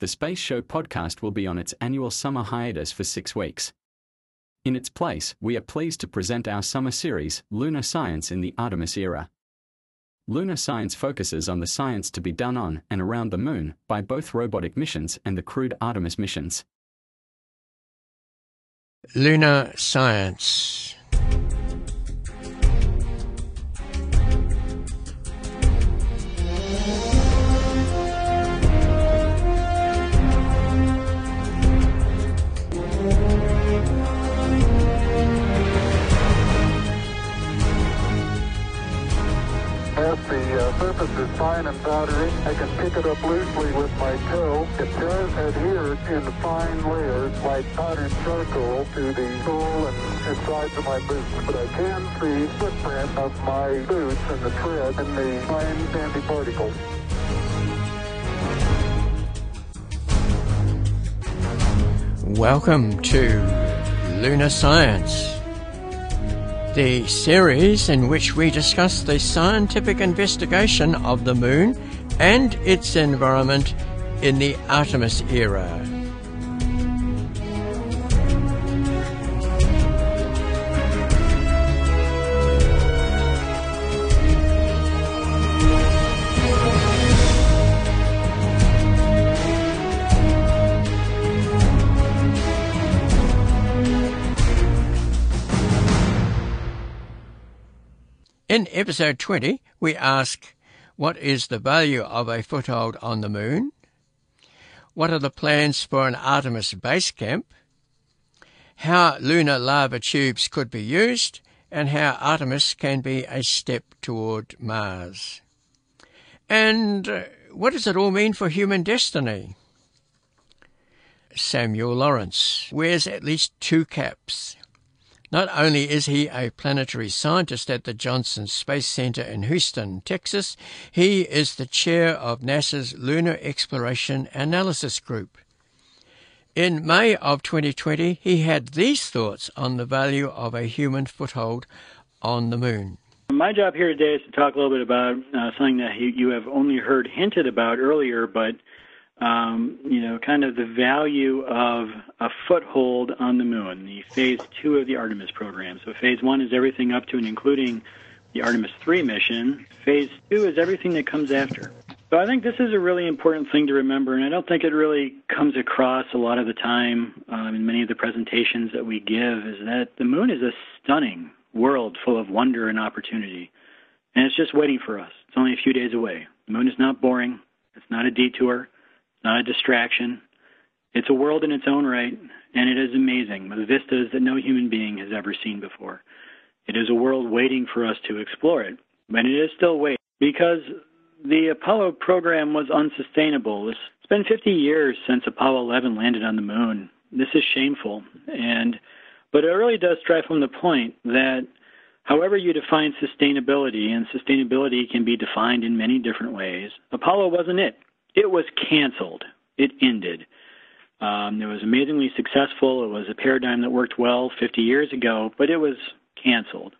the Space Show podcast will be on its annual summer hiatus for six weeks. In its place, we are pleased to present our summer series, Lunar Science in the Artemis Era. Lunar science focuses on the science to be done on and around the Moon by both robotic missions and the crewed Artemis missions. Lunar Science surface uh, is fine and powdery. I can pick it up loosely with my toe. It does adhere in fine layers like powdered charcoal to the sole and sides of my boots, but I can see footprint of my boots and the tread and the fine sandy particles. Welcome to Lunar Science the series in which we discuss the scientific investigation of the Moon and its environment in the Artemis era. In episode 20, we ask what is the value of a foothold on the moon? What are the plans for an Artemis base camp? How lunar lava tubes could be used, and how Artemis can be a step toward Mars. And uh, what does it all mean for human destiny? Samuel Lawrence wears at least two caps. Not only is he a planetary scientist at the Johnson Space Center in Houston, Texas, he is the chair of NASA's Lunar Exploration Analysis Group. In May of 2020, he had these thoughts on the value of a human foothold on the moon. My job here today is to talk a little bit about uh, something that you have only heard hinted about earlier, but um, you know, kind of the value of a foothold on the moon, the phase two of the Artemis program. So phase one is everything up to and including the Artemis 3 mission. Phase two is everything that comes after. So I think this is a really important thing to remember, and I don't think it really comes across a lot of the time um, in many of the presentations that we give, is that the moon is a stunning world full of wonder and opportunity. And it's just waiting for us. It's only a few days away. The moon is not boring. It's not a detour not a distraction. It's a world in its own right, and it is amazing, with vistas that no human being has ever seen before. It is a world waiting for us to explore it, but it is still waiting because the Apollo program was unsustainable. It's been 50 years since Apollo 11 landed on the moon. This is shameful, and but it really does strike home the point that however you define sustainability, and sustainability can be defined in many different ways, Apollo wasn't it. It was canceled. It ended. Um, it was amazingly successful. It was a paradigm that worked well 50 years ago, but it was canceled.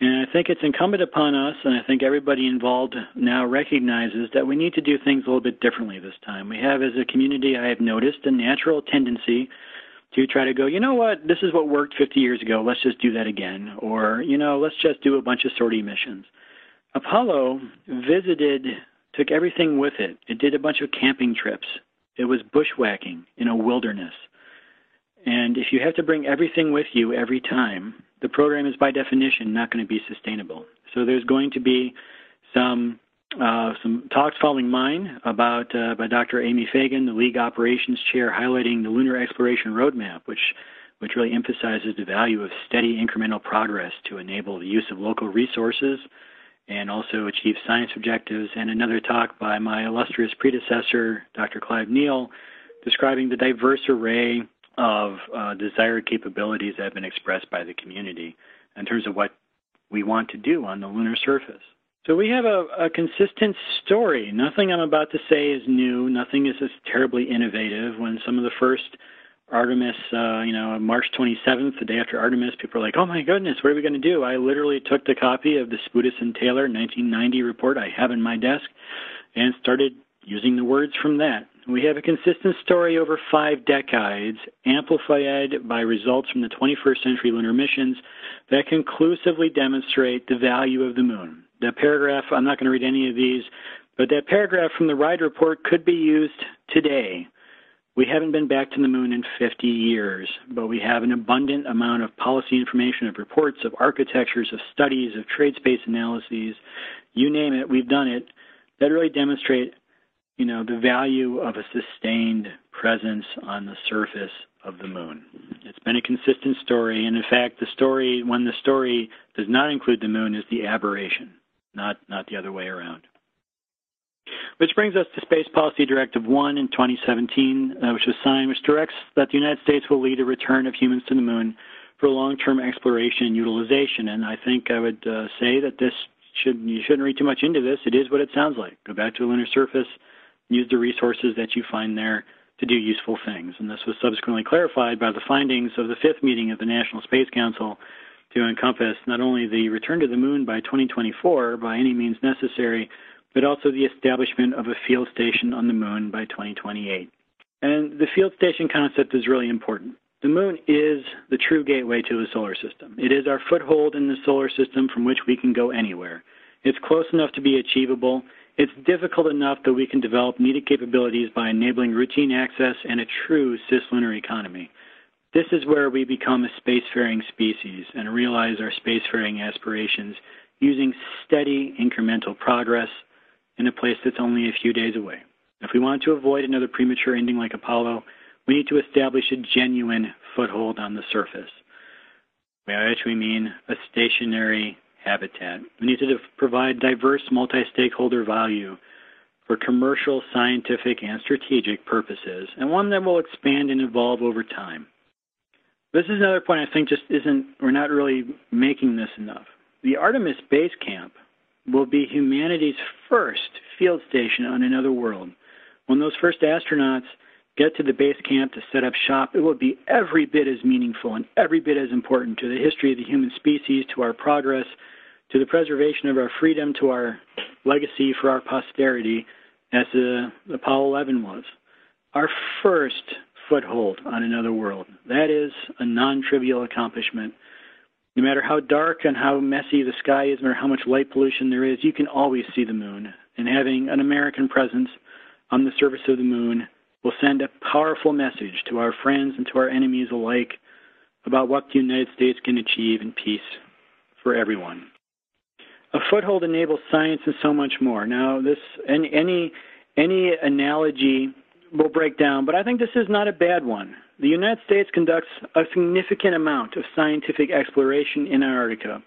And I think it's incumbent upon us, and I think everybody involved now recognizes that we need to do things a little bit differently this time. We have, as a community, I have noticed a natural tendency to try to go, you know what, this is what worked 50 years ago, let's just do that again. Or, you know, let's just do a bunch of sortie missions. Apollo visited took everything with it. It did a bunch of camping trips. It was bushwhacking in a wilderness. And if you have to bring everything with you every time, the program is by definition not going to be sustainable. So there's going to be some uh, some talks following mine about uh, by Dr. Amy Fagan, the LEAG Operations Chair, highlighting the Lunar Exploration Roadmap, which which really emphasizes the value of steady incremental progress to enable the use of local resources and also achieve science objectives, and another talk by my illustrious predecessor, Dr. Clive Neal, describing the diverse array of uh, desired capabilities that have been expressed by the community in terms of what we want to do on the lunar surface. So we have a, a consistent story. Nothing I'm about to say is new. Nothing is terribly innovative. When some of the first Artemis, uh, you know, March 27th, the day after Artemis, people are like, oh my goodness, what are we going to do? I literally took the copy of the Spudis and Taylor 1990 report I have in my desk and started using the words from that. We have a consistent story over five decades, amplified by results from the 21st century lunar missions that conclusively demonstrate the value of the moon. That paragraph, I'm not going to read any of these, but that paragraph from the Ride report could be used today. We haven't been back to the moon in 50 years, but we have an abundant amount of policy information, of reports, of architectures, of studies, of trade space analyses, you name it, we've done it, that really demonstrate you know, the value of a sustained presence on the surface of the moon. It's been a consistent story, and in fact, the story when the story does not include the moon is the aberration, not not the other way around. Which brings us to Space Policy Directive 1 in 2017, uh, which was signed, which directs that the United States will lead a return of humans to the moon for long-term exploration and utilization. And I think I would uh, say that this should you shouldn't read too much into this. It is what it sounds like. Go back to the lunar surface, use the resources that you find there to do useful things. And this was subsequently clarified by the findings of the fifth meeting of the National Space Council to encompass not only the return to the moon by 2024 by any means necessary, but also the establishment of a field station on the moon by 2028. And the field station concept is really important. The moon is the true gateway to the solar system. It is our foothold in the solar system from which we can go anywhere. It's close enough to be achievable, it's difficult enough that we can develop needed capabilities by enabling routine access and a true cislunar economy. This is where we become a spacefaring species and realize our spacefaring aspirations using steady incremental progress in a place that's only a few days away. If we want to avoid another premature ending like Apollo, we need to establish a genuine foothold on the surface, by which we mean a stationary habitat. We need to provide diverse multi-stakeholder value for commercial, scientific, and strategic purposes, and one that will expand and evolve over time. This is another point I think just isn't, we're not really making this enough. The Artemis Base Camp will be humanity's first field station on another world. When those first astronauts get to the base camp to set up shop, it will be every bit as meaningful and every bit as important to the history of the human species, to our progress, to the preservation of our freedom, to our legacy for our posterity, as uh, Apollo 11 was. Our first foothold on another world. That is a non trivial accomplishment. No matter how dark and how messy the sky is, no matter how much light pollution there is, you can always see the moon. And having an American presence on the surface of the moon will send a powerful message to our friends and to our enemies alike about what the United States can achieve in peace for everyone. A foothold enables science and so much more. Now, this any any, any analogy will break down, but I think this is not a bad one. The United States conducts a significant amount of scientific exploration in Antarctica.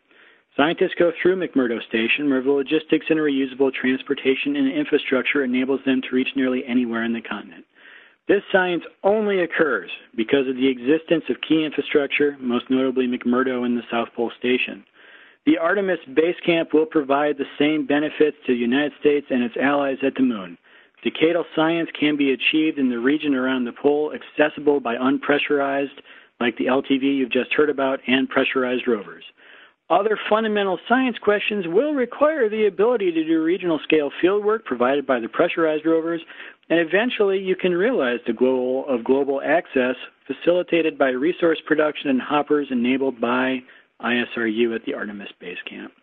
Scientists go through McMurdo Station, where the logistics and reusable transportation and infrastructure enables them to reach nearly anywhere in the continent. This science only occurs because of the existence of key infrastructure, most notably McMurdo and the South Pole Station. The Artemis base camp will provide the same benefits to the United States and its allies at the moon. Decadal science can be achieved in the region around the pole, accessible by unpressurized, like the LTV you've just heard about, and pressurized rovers. Other fundamental science questions will require the ability to do regional scale fieldwork provided by the pressurized rovers, and eventually you can realize the goal of global access facilitated by resource production and hoppers enabled by ISRU at the Artemis Base Camp.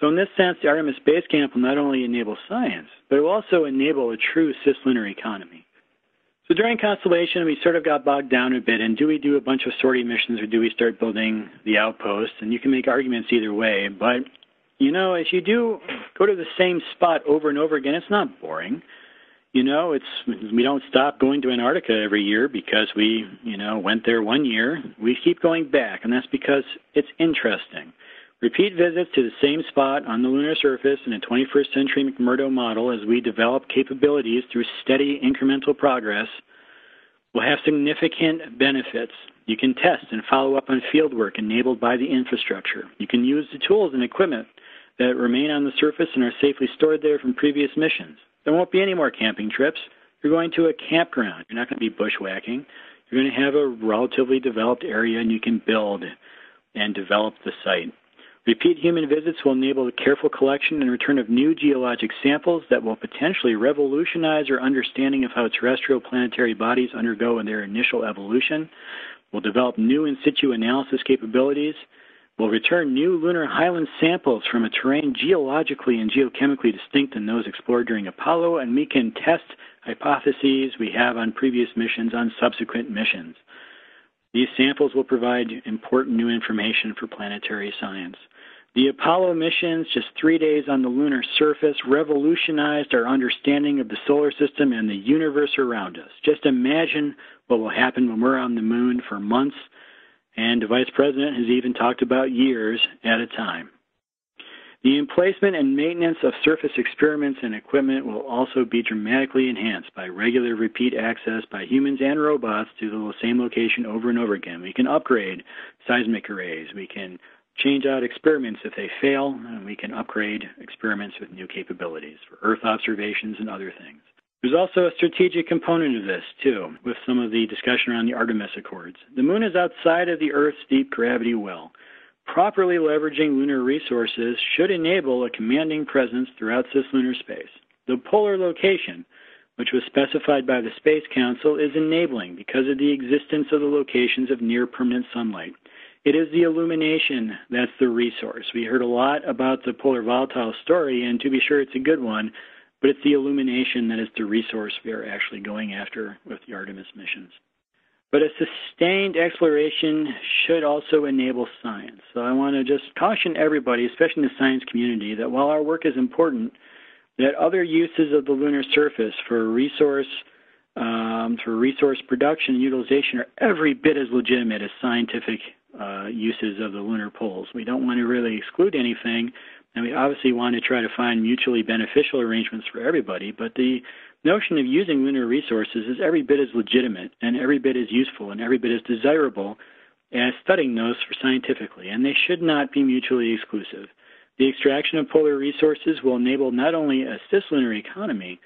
So in this sense, the Artemis Base Camp will not only enable science, but it will also enable a true cislunar economy. So during Constellation, we sort of got bogged down a bit, and do we do a bunch of sortie missions or do we start building the outpost? And you can make arguments either way, but you know, as you do go to the same spot over and over again, it's not boring you know, it's we don't stop going to Antarctica every year because we, you know, went there one year. We keep going back, and that's because it's interesting. Repeat visits to the same spot on the lunar surface in a 21st century McMurdo model as we develop capabilities through steady incremental progress will have significant benefits. You can test and follow up on fieldwork enabled by the infrastructure. You can use the tools and equipment that remain on the surface and are safely stored there from previous missions. There won't be any more camping trips. You're going to a campground. You're not going to be bushwhacking. You're going to have a relatively developed area and you can build and develop the site. Repeat human visits will enable the careful collection and return of new geologic samples that will potentially revolutionize our understanding of how terrestrial planetary bodies undergo in their initial evolution, will develop new in situ analysis capabilities, will return new lunar highland samples from a terrain geologically and geochemically distinct than those explored during Apollo, and we can test hypotheses we have on previous missions on subsequent missions. These samples will provide important new information for planetary science. The Apollo missions, just three days on the lunar surface, revolutionized our understanding of the solar system and the universe around us. Just imagine what will happen when we're on the moon for months, and the Vice President has even talked about years at a time. The emplacement and maintenance of surface experiments and equipment will also be dramatically enhanced by regular repeat access by humans and robots to the same location over and over again. We can upgrade seismic arrays. We can change out experiments if they fail, and we can upgrade experiments with new capabilities for Earth observations and other things. There's also a strategic component of this, too, with some of the discussion around the Artemis Accords. The moon is outside of the Earth's deep gravity well. Properly leveraging lunar resources should enable a commanding presence throughout cislunar space. The polar location, which was specified by the Space Council, is enabling because of the existence of the locations of near permanent sunlight. It is the illumination that's the resource. We heard a lot about the polar volatile story, and to be sure, it's a good one, but it's the illumination that is the resource we are actually going after with the Artemis missions. But a sustained exploration should also enable science. So I want to just caution everybody, especially in the science community, that while our work is important, that other uses of the lunar surface for resource um, for resource production and utilization are every bit as legitimate as scientific uh, uses of the lunar poles. We don't want to really exclude anything, and we obviously want to try to find mutually beneficial arrangements for everybody. But the notion of using lunar resources is every bit as legitimate and every bit as useful and every bit as desirable as studying those for scientifically, and they should not be mutually exclusive. The extraction of polar resources will enable not only a cislunar economy,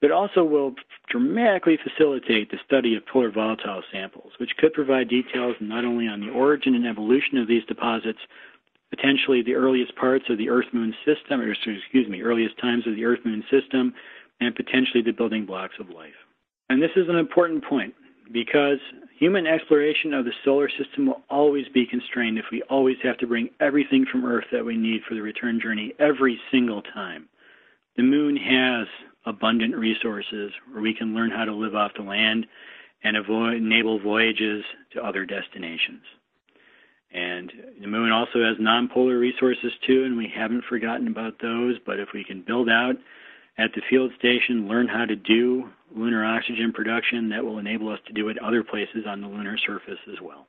but also will dramatically facilitate the study of polar volatile samples, which could provide details not only on the origin and evolution of these deposits, potentially the earliest parts of the Earth-Moon system, or excuse me, earliest times of the Earth-Moon system, and potentially the building blocks of life. And this is an important point because human exploration of the solar system will always be constrained if we always have to bring everything from Earth that we need for the return journey every single time. The moon has abundant resources where we can learn how to live off the land and avoid, enable voyages to other destinations. And the moon also has nonpolar resources too, and we haven't forgotten about those. But if we can build out at the field station, learn how to do lunar oxygen production, that will enable us to do it other places on the lunar surface as well.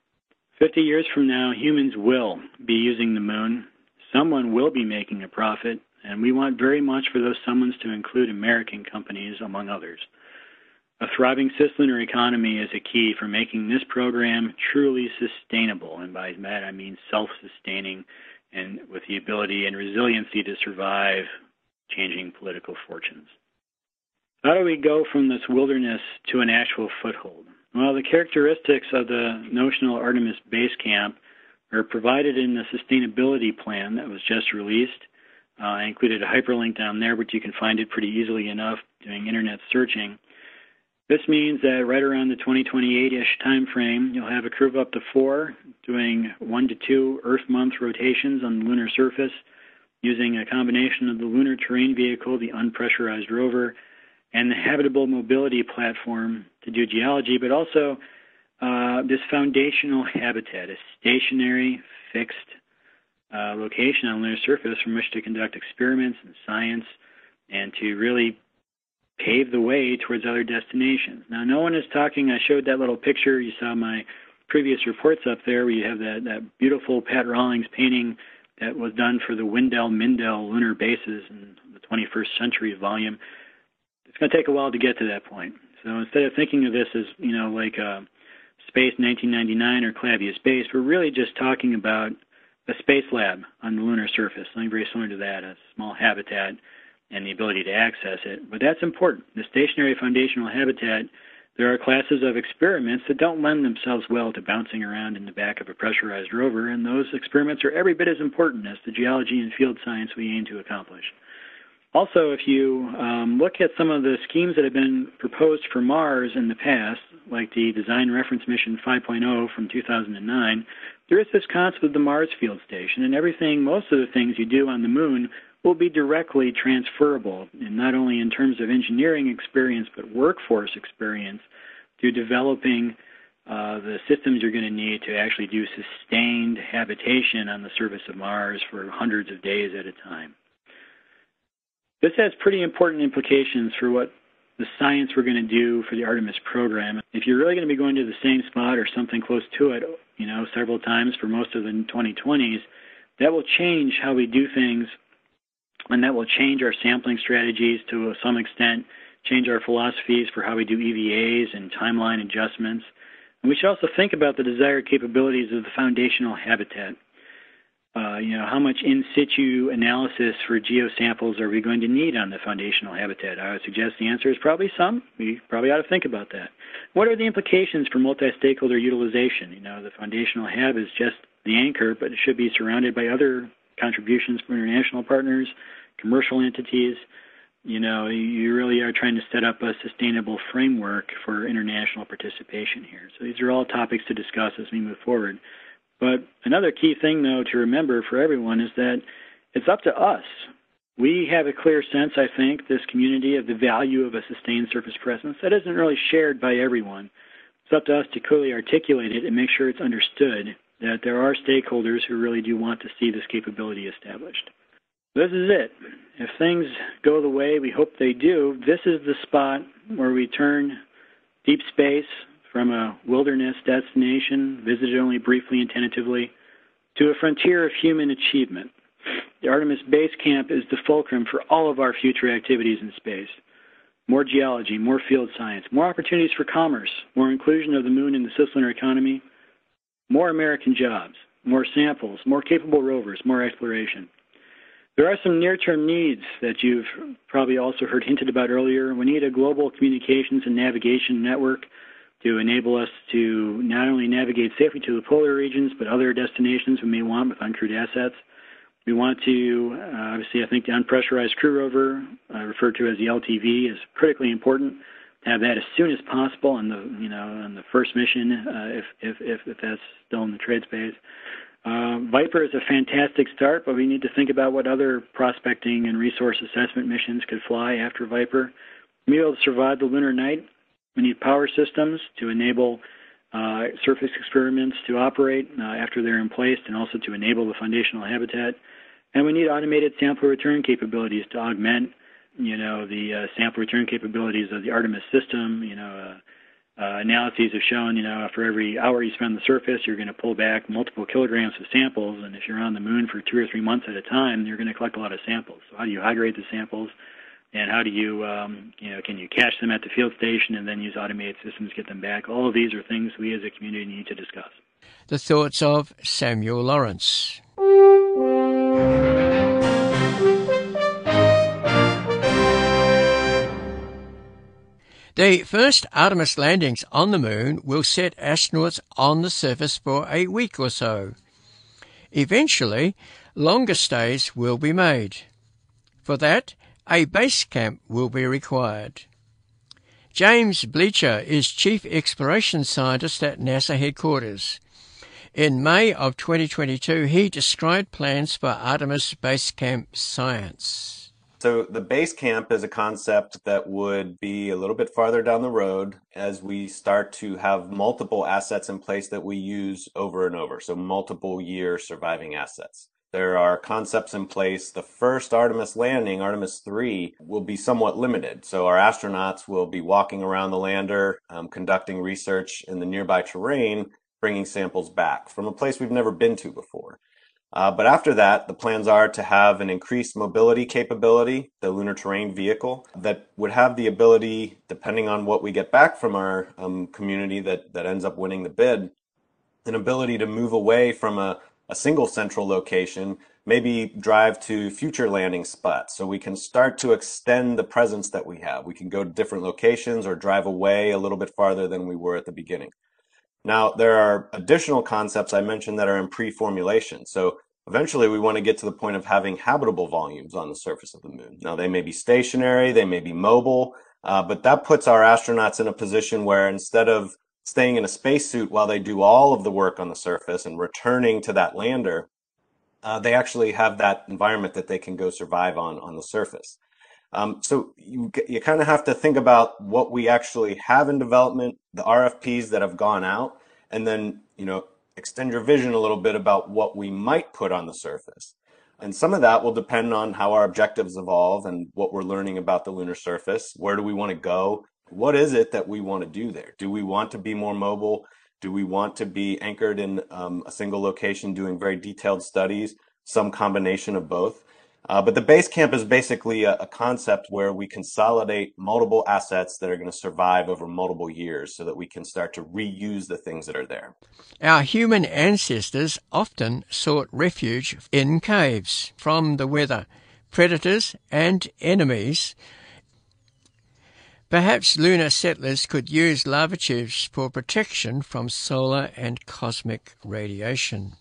50 years from now, humans will be using the moon. Someone will be making a profit, and we want very much for those someones to include American companies, among others. A thriving cislunar economy is a key for making this program truly sustainable, and by that I mean self sustaining and with the ability and resiliency to survive changing political fortunes. How do we go from this wilderness to an actual foothold? Well, the characteristics of the notional Artemis base camp are provided in the sustainability plan that was just released. Uh, I included a hyperlink down there, but you can find it pretty easily enough doing internet searching. This means that right around the 2028-ish time frame, you'll have a crew of up to four doing one to two Earth month rotations on the lunar surface using a combination of the Lunar Terrain Vehicle, the unpressurized rover, and the Habitable Mobility Platform to do geology, but also uh, this foundational habitat, a stationary, fixed uh, location on lunar surface from which to conduct experiments and science and to really pave the way towards other destinations. Now, no one is talking. I showed that little picture. You saw my previous reports up there where you have that, that beautiful Pat Rawlings painting that was done for the Wendell Mendell lunar bases in the 21st century volume. It's going to take a while to get to that point. So instead of thinking of this as, you know, like uh, Space 1999 or Clavius Base, we're really just talking about a space lab on the lunar surface, something very similar to that, a small habitat and the ability to access it. But that's important. The stationary foundational habitat There are classes of experiments that don't lend themselves well to bouncing around in the back of a pressurized rover, and those experiments are every bit as important as the geology and field science we aim to accomplish. Also, if you um, look at some of the schemes that have been proposed for Mars in the past, like the Design Reference Mission 5.0 from 2009, there is this concept of the Mars Field Station, and everything, most of the things you do on the moon will be directly transferable, and not only in terms of engineering experience, but workforce experience to developing uh, the systems you're going to need to actually do sustained habitation on the surface of Mars for hundreds of days at a time. This has pretty important implications for what the science we're going to do for the Artemis program. If you're really going to be going to the same spot or something close to it, you know, several times for most of the 2020s, that will change how we do things and that will change our sampling strategies to some extent, change our philosophies for how we do EVAs and timeline adjustments. And we should also think about the desired capabilities of the foundational habitat. Uh, you know, how much in situ analysis for geosamples are we going to need on the foundational habitat? I would suggest the answer is probably some. We probably ought to think about that. What are the implications for multi-stakeholder utilization? You know, the foundational hab is just the anchor, but it should be surrounded by other contributions from international partners, commercial entities. You know, you really are trying to set up a sustainable framework for international participation here. So these are all topics to discuss as we move forward. But another key thing, though, to remember for everyone is that it's up to us. We have a clear sense, I think, this community of the value of a sustained surface presence that isn't really shared by everyone. It's up to us to clearly articulate it and make sure it's understood that there are stakeholders who really do want to see this capability established. This is it. If things go the way we hope they do, this is the spot where we turn deep space from a wilderness destination, visited only briefly and tentatively, to a frontier of human achievement. The Artemis Base Camp is the fulcrum for all of our future activities in space. More geology, more field science, more opportunities for commerce, more inclusion of the moon in the cislunar economy, more American jobs, more samples, more capable rovers, more exploration. There are some near term needs that you've probably also heard hinted about earlier. We need a global communications and navigation network to enable us to not only navigate safely to the polar regions, but other destinations we may want with uncrewed assets. We want to, uh, obviously, I think the unpressurized crew rover, uh, referred to as the LTV, is critically important To have that as soon as possible on the you know on the first mission uh, if, if if if that's still in the trade space. Uh, Viper is a fantastic start, but we need to think about what other prospecting and resource assessment missions could fly after Viper. Be able to survive the lunar night, we need power systems to enable uh, surface experiments to operate uh, after they're in place and also to enable the foundational habitat. And we need automated sample return capabilities to augment you know, the uh, sample return capabilities of the Artemis system. You know, uh, uh, analyses have shown, you know, for every hour you spend on the surface, you're going to pull back multiple kilograms of samples. And if you're on the moon for two or three months at a time, you're going to collect a lot of samples. So how do you hydrate the samples? And how do you, um, you know, can you cache them at the field station and then use automated systems to get them back? All of these are things we as a community need to discuss. The thoughts of Samuel Lawrence. The first Artemis landings on the moon will set astronauts on the surface for a week or so. Eventually, longer stays will be made. For that, a base camp will be required. Jacob Bleacher is Chief Exploration Scientist at NASA headquarters. In May of 2022, he described plans for Artemis Base Camp science. So the base camp is a concept that would be a little bit farther down the road as we start to have multiple assets in place that we use over and over. So multiple year surviving assets. There are concepts in place. The first Artemis landing, Artemis 3, will be somewhat limited. So our astronauts will be walking around the lander, um, conducting research in the nearby terrain, bringing samples back from a place we've never been to before. Uh, but after that, the plans are to have an increased mobility capability, the lunar terrain vehicle, that would have the ability, depending on what we get back from our um, community that, that ends up winning the bid, an ability to move away from a, a single central location maybe drive to future landing spots so we can start to extend the presence that we have. We can go to different locations or drive away a little bit farther than we were at the beginning. Now, there are additional concepts I mentioned that are in pre-formulation. So eventually we want to get to the point of having habitable volumes on the surface of the moon. Now, they may be stationary, they may be mobile, uh, but that puts our astronauts in a position where instead of staying in a spacesuit while they do all of the work on the surface and returning to that lander, uh, they actually have that environment that they can go survive on on the surface. Um, so you you kind of have to think about what we actually have in development, the RFPs that have gone out, and then you know extend your vision a little bit about what we might put on the surface. And some of that will depend on how our objectives evolve and what we're learning about the lunar surface. Where do we want to go? What is it that we want to do there? Do we want to be more mobile? Do we want to be anchored in um, a single location doing very detailed studies? Some combination of both. Uh, but the base camp is basically a, a, concept where we consolidate multiple assets that are going to survive over multiple years so that we can start to reuse the things that are there. Our human ancestors often sought refuge in caves from the weather, predators, and enemies Perhaps lunar settlers could use lava tubes for protection from solar and cosmic radiation.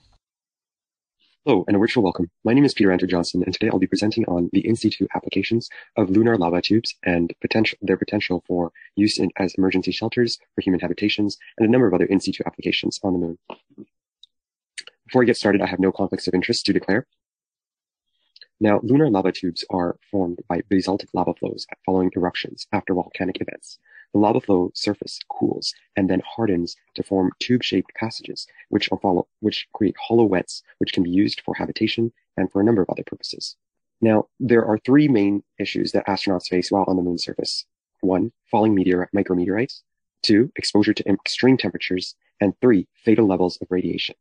Hello and a virtual welcome. My name is Peter Anto Johnson and today I'll be presenting on the in situ applications of lunar lava tubes and potential, their potential for use in, as emergency shelters for human habitations and a number of other in situ applications on the moon. Before we get started, I have no conflicts of interest to declare. Now, lunar lava tubes are formed by basaltic lava flows following eruptions after volcanic events. The lava flow surface cools and then hardens to form tube-shaped passages, which follow, which create hollow wets, which can be used for habitation and for a number of other purposes. Now, there are three main issues that astronauts face while on the moon's surface. One, falling meteor micrometeorites. Two, exposure to extreme temperatures. And three, fatal levels of radiation.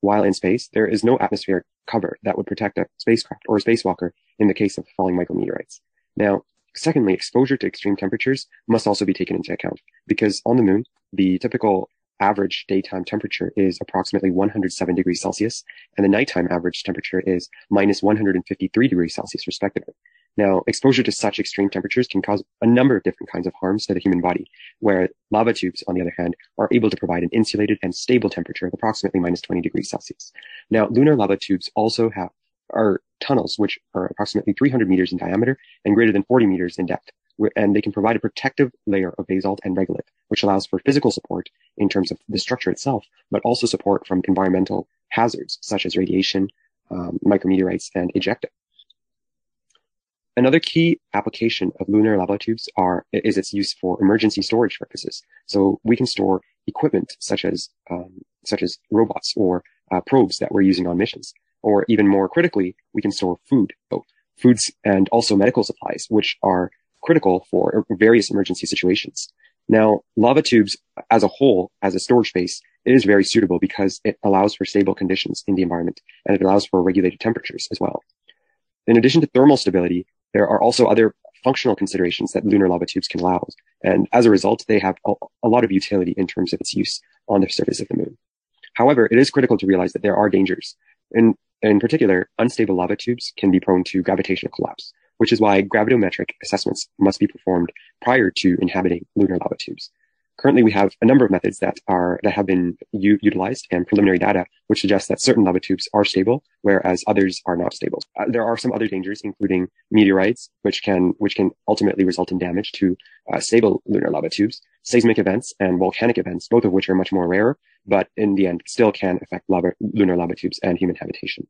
While in space, there is no atmospheric cover that would protect a spacecraft or a spacewalker in the case of falling micrometeorites. Now, secondly, exposure to extreme temperatures must also be taken into account because on the moon, the typical average daytime temperature is approximately 107 degrees Celsius, and the nighttime average temperature is minus 153 degrees Celsius, respectively. Now, exposure to such extreme temperatures can cause a number of different kinds of harms to the human body, where lava tubes, on the other hand, are able to provide an insulated and stable temperature of approximately minus 20 degrees Celsius. Now, lunar lava tubes also have are tunnels which are approximately 300 meters in diameter and greater than 40 meters in depth, and they can provide a protective layer of basalt and regolith, which allows for physical support in terms of the structure itself, but also support from environmental hazards such as radiation, um, micrometeorites, and ejecta. Another key application of lunar lava tubes are, is its use for emergency storage purposes. So we can store equipment such as, um, such as robots or uh, probes that we're using on missions. Or even more critically, we can store food, so foods and also medical supplies, which are critical for various emergency situations. Now, lava tubes as a whole, as a storage space, is very suitable because it allows for stable conditions in the environment and it allows for regulated temperatures as well. In addition to thermal stability, there are also other functional considerations that lunar lava tubes can allow. And as a result, they have a, lot of utility in terms of its use on the surface of the moon. However, it is critical to realize that there are dangers. In, in particular, unstable lava tubes can be prone to gravitational collapse, which is why gravimetric assessments must be performed prior to inhabiting lunar lava tubes. Currently, we have a number of methods that are that have been u- utilized and preliminary data, which suggests that certain lava tubes are stable, whereas others are not stable. Uh, there are some other dangers, including meteorites, which can which can ultimately result in damage to uh, stable lunar lava tubes, seismic events, and volcanic events, both of which are much more rare, but in the end still can affect lava, lunar lava tubes and human habitation.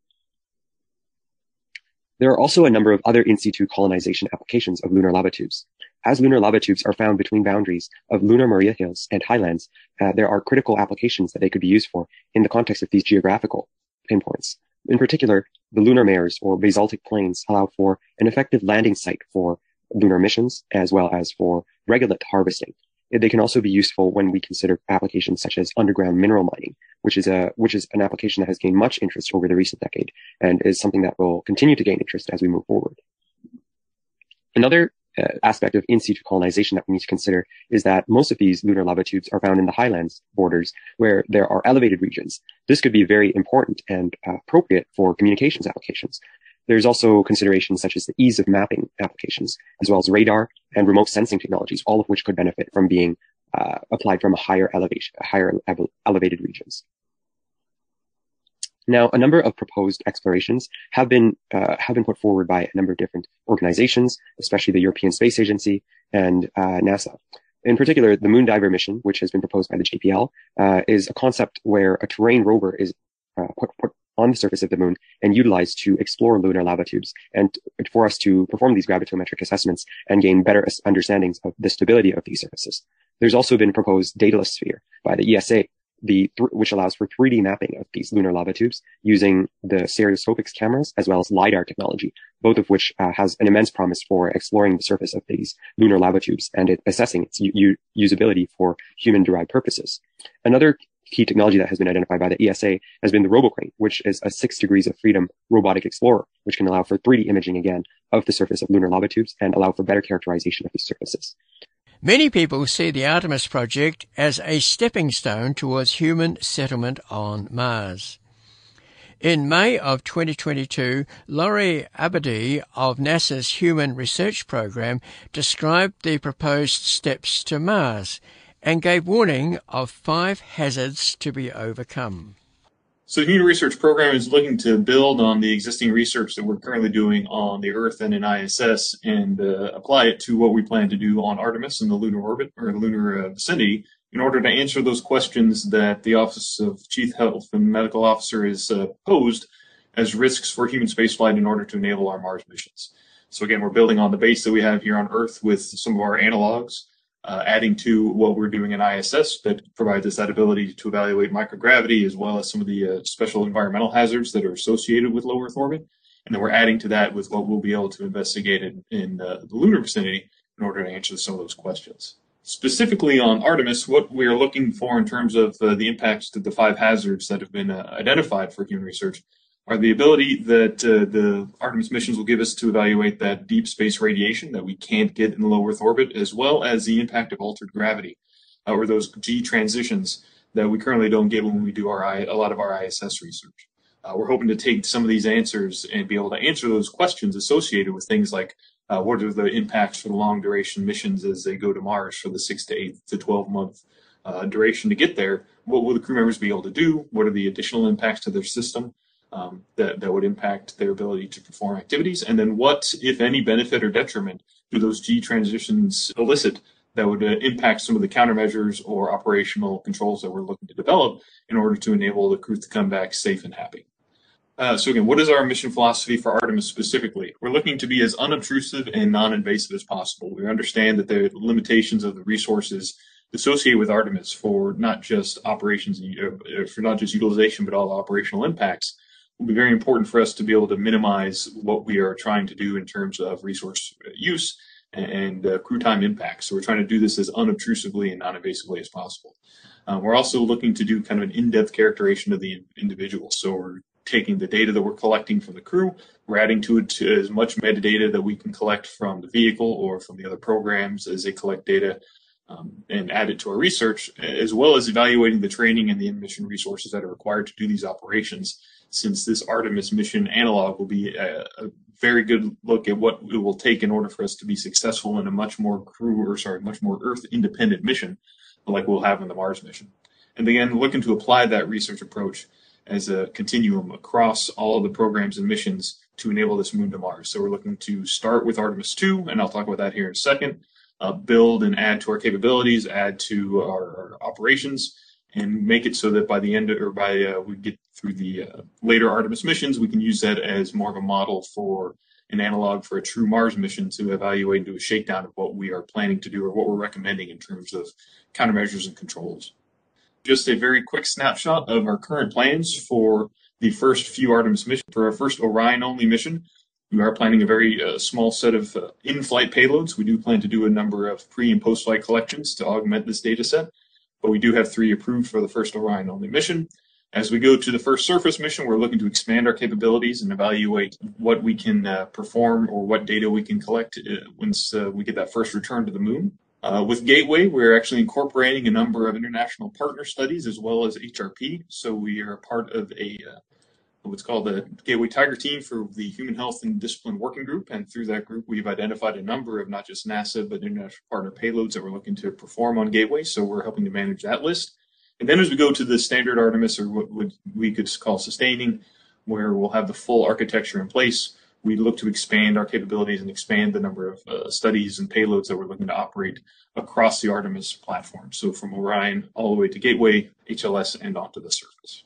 There are also a number of other in situ colonization applications of lunar lava tubes. As lunar lava tubes are found between boundaries of lunar Maria Hills and highlands, uh, there are critical applications that they could be used for in the context of these geographical pinpoints. In particular, the lunar mares or basaltic plains allow for an effective landing site for lunar missions as well as for regolith harvesting. They can also be useful when we consider applications such as underground mineral mining, which is a which is an application that has gained much interest over the recent decade and is something that will continue to gain interest as we move forward. Another uh, aspect of in situ colonization that we need to consider is that most of these lunar lava tubes are found in the highlands borders where there are elevated regions. This could be very important and uh, appropriate for communications applications. There's also considerations such as the ease of mapping applications, as well as radar and remote sensing technologies, all of which could benefit from being uh, applied from a higher elevation, higher elevated regions. Now, a number of proposed explorations have been uh, have been put forward by a number of different organizations, especially the European Space Agency and uh, NASA. In particular, the Moon Diver mission, which has been proposed by the JPL, uh, is a concept where a terrain rover is uh, put, put on the surface of the moon and utilized to explore lunar lava tubes and for us to perform these gravitometric assessments and gain better understandings of the stability of these surfaces. There's also been proposed Daedalus sphere by the ESA, the th- which allows for 3D mapping of these lunar lava tubes using the stereoscopic cameras as well as lidar technology, both of which uh, has an immense promise for exploring the surface of these lunar lava tubes and it, assessing its u- usability for human-derived purposes. Another key technology that has been identified by the ESA has been the RoboCrane, which is a six degrees of freedom robotic explorer, which can allow for 3D imaging again of the surface of lunar lava tubes and allow for better characterization of these surfaces. Many people see the Artemis project as a stepping stone towards human settlement on Mars. In May of 2022, Laurie Abadie of NASA's Human Research Program described the proposed steps to Mars and gave warning of five hazards to be overcome. So the Human Research Program is looking to build on the existing research that we're currently doing on the Earth and in ISS and uh, apply it to what we plan to do on Artemis in the lunar orbit or lunar uh, vicinity in order to answer those questions that the Office of Chief Health and Medical Officer has uh, posed as risks for human spaceflight in order to enable our Mars missions. So again, we're building on the base that we have here on Earth with some of our analogs uh, adding to what we're doing in ISS that provides us that ability to evaluate microgravity as well as some of the uh, special environmental hazards that are associated with low Earth orbit. And then we're adding to that with what we'll be able to investigate in, in uh, the lunar vicinity in order to answer some of those questions. Specifically on Artemis, what we are looking for in terms of uh, the impacts to the five hazards that have been uh, identified for human research are the ability that uh, the Artemis missions will give us to evaluate that deep space radiation that we can't get in the low Earth orbit, as well as the impact of altered gravity, uh, or those G transitions that we currently don't get when we do our a lot of our ISS research. Uh, we're hoping to take some of these answers and be able to answer those questions associated with things like uh, what are the impacts for the long duration missions as they go to Mars for the six to eight to 12 month uh, duration to get there? What will the crew members be able to do? What are the additional impacts to their system? Um, that, that would impact their ability to perform activities? And then what, if any, benefit or detriment do those G transitions elicit that would uh, impact some of the countermeasures or operational controls that we're looking to develop in order to enable the crew to come back safe and happy? Uh, so again, what is our mission philosophy for Artemis specifically? We're looking to be as unobtrusive and non-invasive as possible. We understand that the limitations of the resources associated with Artemis for not just operations, uh, for not just utilization, but all the operational impacts will be very important for us to be able to minimize what we are trying to do in terms of resource use and uh, crew time impacts. So we're trying to do this as unobtrusively and non-invasively as possible. Um, we're also looking to do kind of an in-depth characterization of the individual. So we're taking the data that we're collecting from the crew, we're adding to it as much metadata that we can collect from the vehicle or from the other programs as they collect data um, and add it to our research, as well as evaluating the training and the mission resources that are required to do these operations since this Artemis mission analog will be a, a, very good look at what it will take in order for us to be successful in a much more crew or sorry, much more Earth independent mission like we'll have in the Mars mission. And again, looking to apply that research approach as a continuum across all of the programs and missions to enable this moon to Mars. So we're looking to start with Artemis 2, and I'll talk about that here in a second, uh, build and add to our capabilities, add to our, our operations, and make it so that by the end of, or by uh, we get through the uh, later Artemis missions, we can use that as more of a model for an analog for a true Mars mission to evaluate and do a shakedown of what we are planning to do or what we're recommending in terms of countermeasures and controls. Just a very quick snapshot of our current plans for the first few Artemis missions. For our first Orion only mission, we are planning a very uh, small set of uh, in-flight payloads. We do plan to do a number of pre and post-flight collections to augment this data set but we do have three approved for the first Orion only mission. As we go to the first surface mission, we're looking to expand our capabilities and evaluate what we can uh, perform or what data we can collect uh, once uh, we get that first return to the moon. Uh, with Gateway, we're actually incorporating a number of international partner studies as well as HRP. So we are part of a uh, what's called the Gateway Tiger Team for the Human Health and Discipline Working Group. And through that group, we've identified a number of not just NASA, but international partner payloads that we're looking to perform on Gateway. So we're helping to manage that list. And then as we go to the standard Artemis, or what we could call sustaining, where we'll have the full architecture in place, we look to expand our capabilities and expand the number of uh, studies and payloads that we're looking to operate across the Artemis platform. So from Orion all the way to Gateway, HLS, and onto the surface.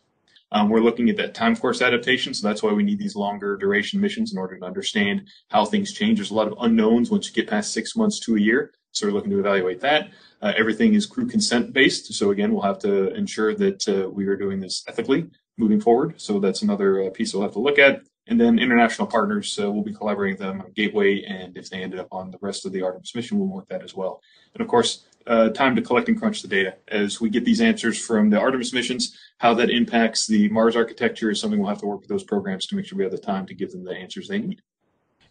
Um, we're looking at that time course adaptation, so that's why we need these longer duration missions in order to understand how things change. There's a lot of unknowns once you get past six months to a year, so we're looking to evaluate that. Uh, everything is crew consent based, so again, we'll have to ensure that uh, we are doing this ethically moving forward. So that's another uh, piece we'll have to look at. And then international partners, we'll be collaborating with them on Gateway, and if they ended up on the rest of the Artemis mission, we'll work that as well. And of course, uh, time to collect and crunch the data. As we get these answers from the Artemis missions, how that impacts the Mars architecture is something we'll have to work with those programs to make sure we have the time to give them the answers they need.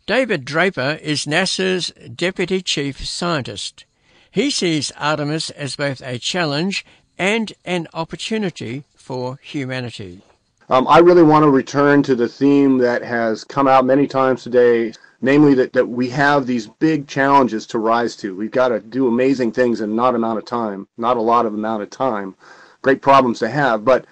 David Draper is NASA's Deputy Chief Scientist. He sees Artemis as both a challenge and an opportunity for humanity. Um, I really want to return to the theme that has come out many times today, namely that, that we have these big challenges to rise to. We've got to do amazing things in not amount of time, not a lot of amount of time. Great problems to have, but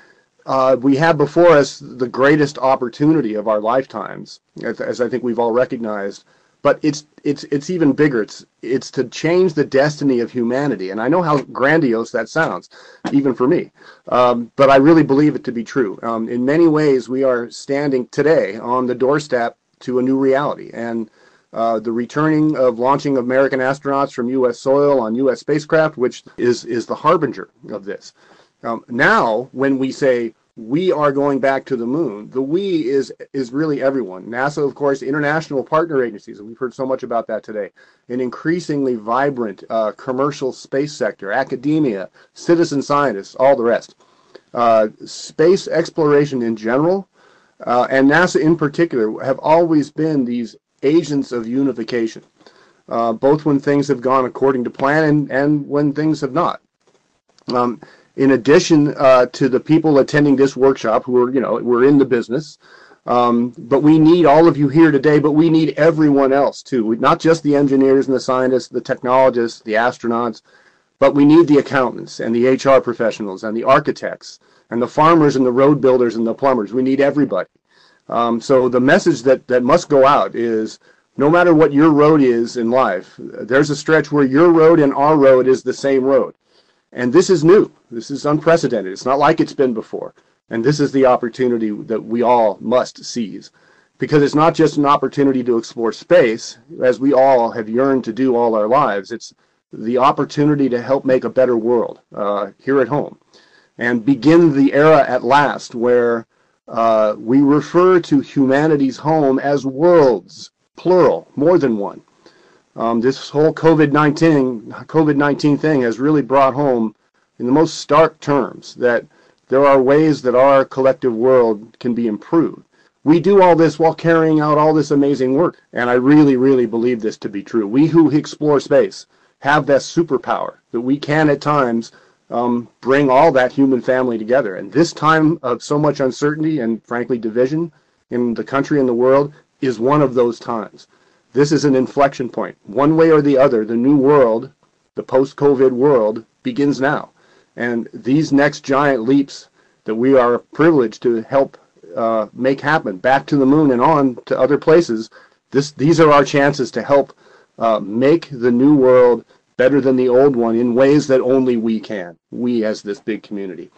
uh, we have before us the greatest opportunity of our lifetimes, as, as I think we've all recognized but it's it's it's even bigger. It's it's to change the destiny of humanity, and I know how grandiose that sounds, even for me. Um, but I really believe it to be true. Um, in many ways, we are standing today on the doorstep to a new reality, and uh, the returning of launching American astronauts from U.S. soil on U.S. spacecraft, which is is the harbinger of this. Um, now, when we say we are going back to the moon. The we is is really everyone. NASA, of course, international partner agencies, and we've heard so much about that today. An increasingly vibrant uh, commercial space sector, academia, citizen scientists, all the rest. Uh, space exploration in general, uh, and NASA in particular, have always been these agents of unification, uh, both when things have gone according to plan and, and when things have not. Um, in addition uh, to the people attending this workshop who are, you know, we're in the business. Um, but we need all of you here today, but we need everyone else too. We, not just the engineers and the scientists, the technologists, the astronauts, but we need the accountants and the HR professionals and the architects and the farmers and the road builders and the plumbers. We need everybody. Um, so the message that, that must go out is no matter what your road is in life, there's a stretch where your road and our road is the same road. And this is new. This is unprecedented. It's not like it's been before. And this is the opportunity that we all must seize. Because it's not just an opportunity to explore space, as we all have yearned to do all our lives. It's the opportunity to help make a better world uh, here at home and begin the era at last where uh, we refer to humanity's home as worlds, plural, more than one. Um, this whole COVID-19 COVID-19 thing has really brought home in the most stark terms that there are ways that our collective world can be improved. We do all this while carrying out all this amazing work, and I really, really believe this to be true. We who explore space have that superpower that we can at times um, bring all that human family together. And this time of so much uncertainty and frankly division in the country and the world is one of those times. This is an inflection point. One way or the other, the new world, the post-COVID world, begins now. And these next giant leaps that we are privileged to help uh, make happen, back to the moon and on to other places, this, these are our chances to help uh, make the new world better than the old one in ways that only we can, we as this big community.